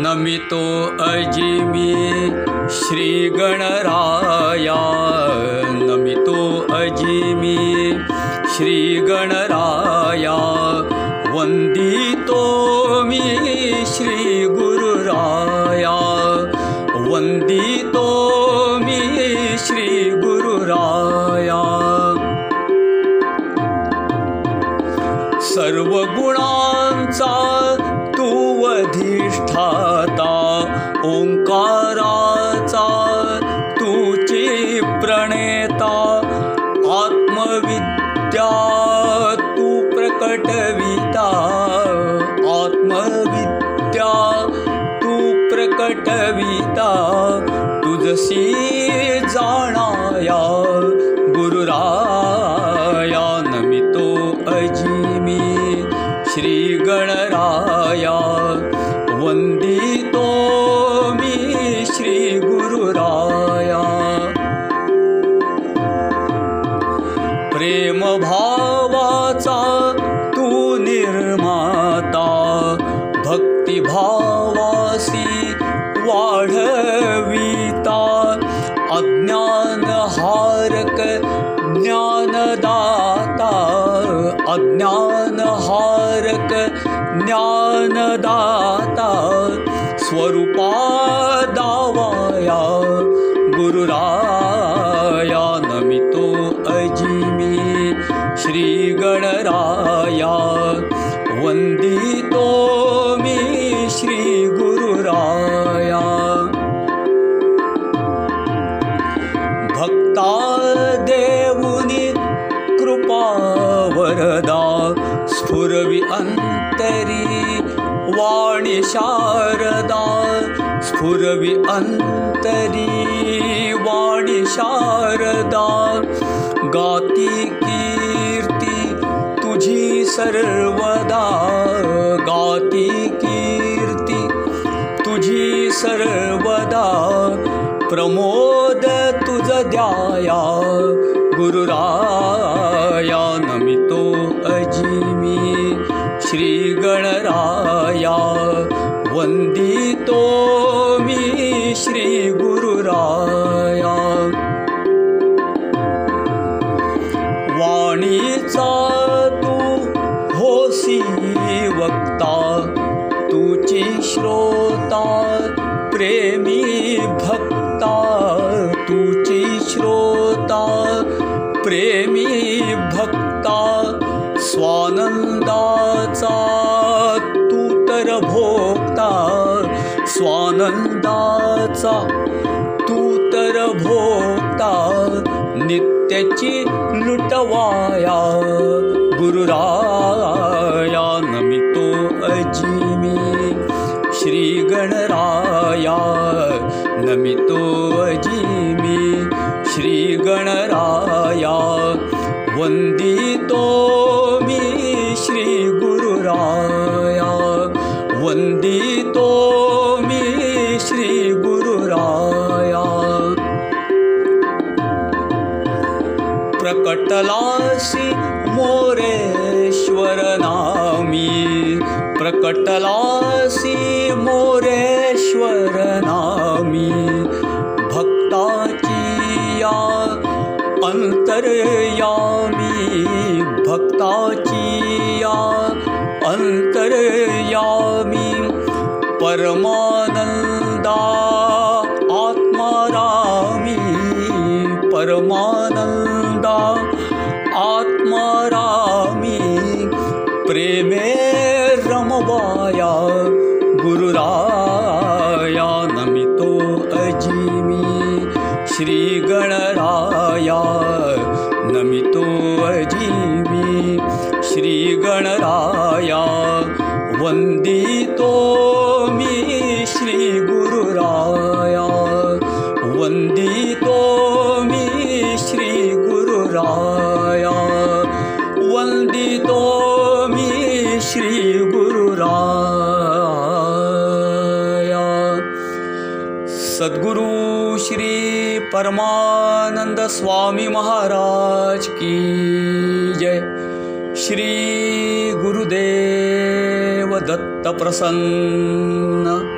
नमितो अजिमि श्रीगणराया। नमितो अजिमि श्रीगणराया। वन्दितो मी श्रीगुरुराया। वन्दितो सर्वगुणांचा तू अधिष्ठाता ओंकाराचा तुची प्रणेता आत्मविद्या तू प्रकटविता आत्मविद्या तू प्रकटविता तुझसी जाणाया गुरुराया नमितो अजिमी श्रीगणराया। वन्दितो मी श्रीगुरुराया। प्रेमभावाचा तू निर्माता। भक्तिभावासी वाढविता। अज्ञानहारक ज्ञानदाता। अज्ञानहारक ज्ञानदाता स्वरूपा दावाया गुरुराया वाणि शारदा स्फुरवि अन्तरी। वाणि शारदा गाती कीर्ति तुझी सर्वदा। गाती कीर्ति तुझी सर्वदा। प्रमोद तुझ द्याया गुरुराया वन्दितो मी श्रीगुरुराया वाणीचा तू होसी वक्ता तुची श्रोता प्रेमी भक्ता तुची श्रोता प्रेमी भक्ता स्वानंदाचा स्वानंदाचा तू तर भोगता नित्याची लुटवाया. गुरुराया नमितो अजिमी श्रीगणराया. नमितो अजिमी श्रीगणराया. वन्दितो मी श्रीगुरुराया. वन्दितो प्रकटलासि मोरेश्वर नामी। प्रकटलासि मोरेश्वर नामी। भक्ताची या अंतरयामी भक्ताची या गुरुराया नमितो अजिमी। श्रीगणराया नमितो अजिमी। श्रीगणराया वन्दितो मी। श्रीगुरुराया वन्दितो मी। श्रीगुरुराया सद्गुरु श्री परमानंद स्वामी महाराज की जय। श्री गुरुदेव दत्त प्रसन्न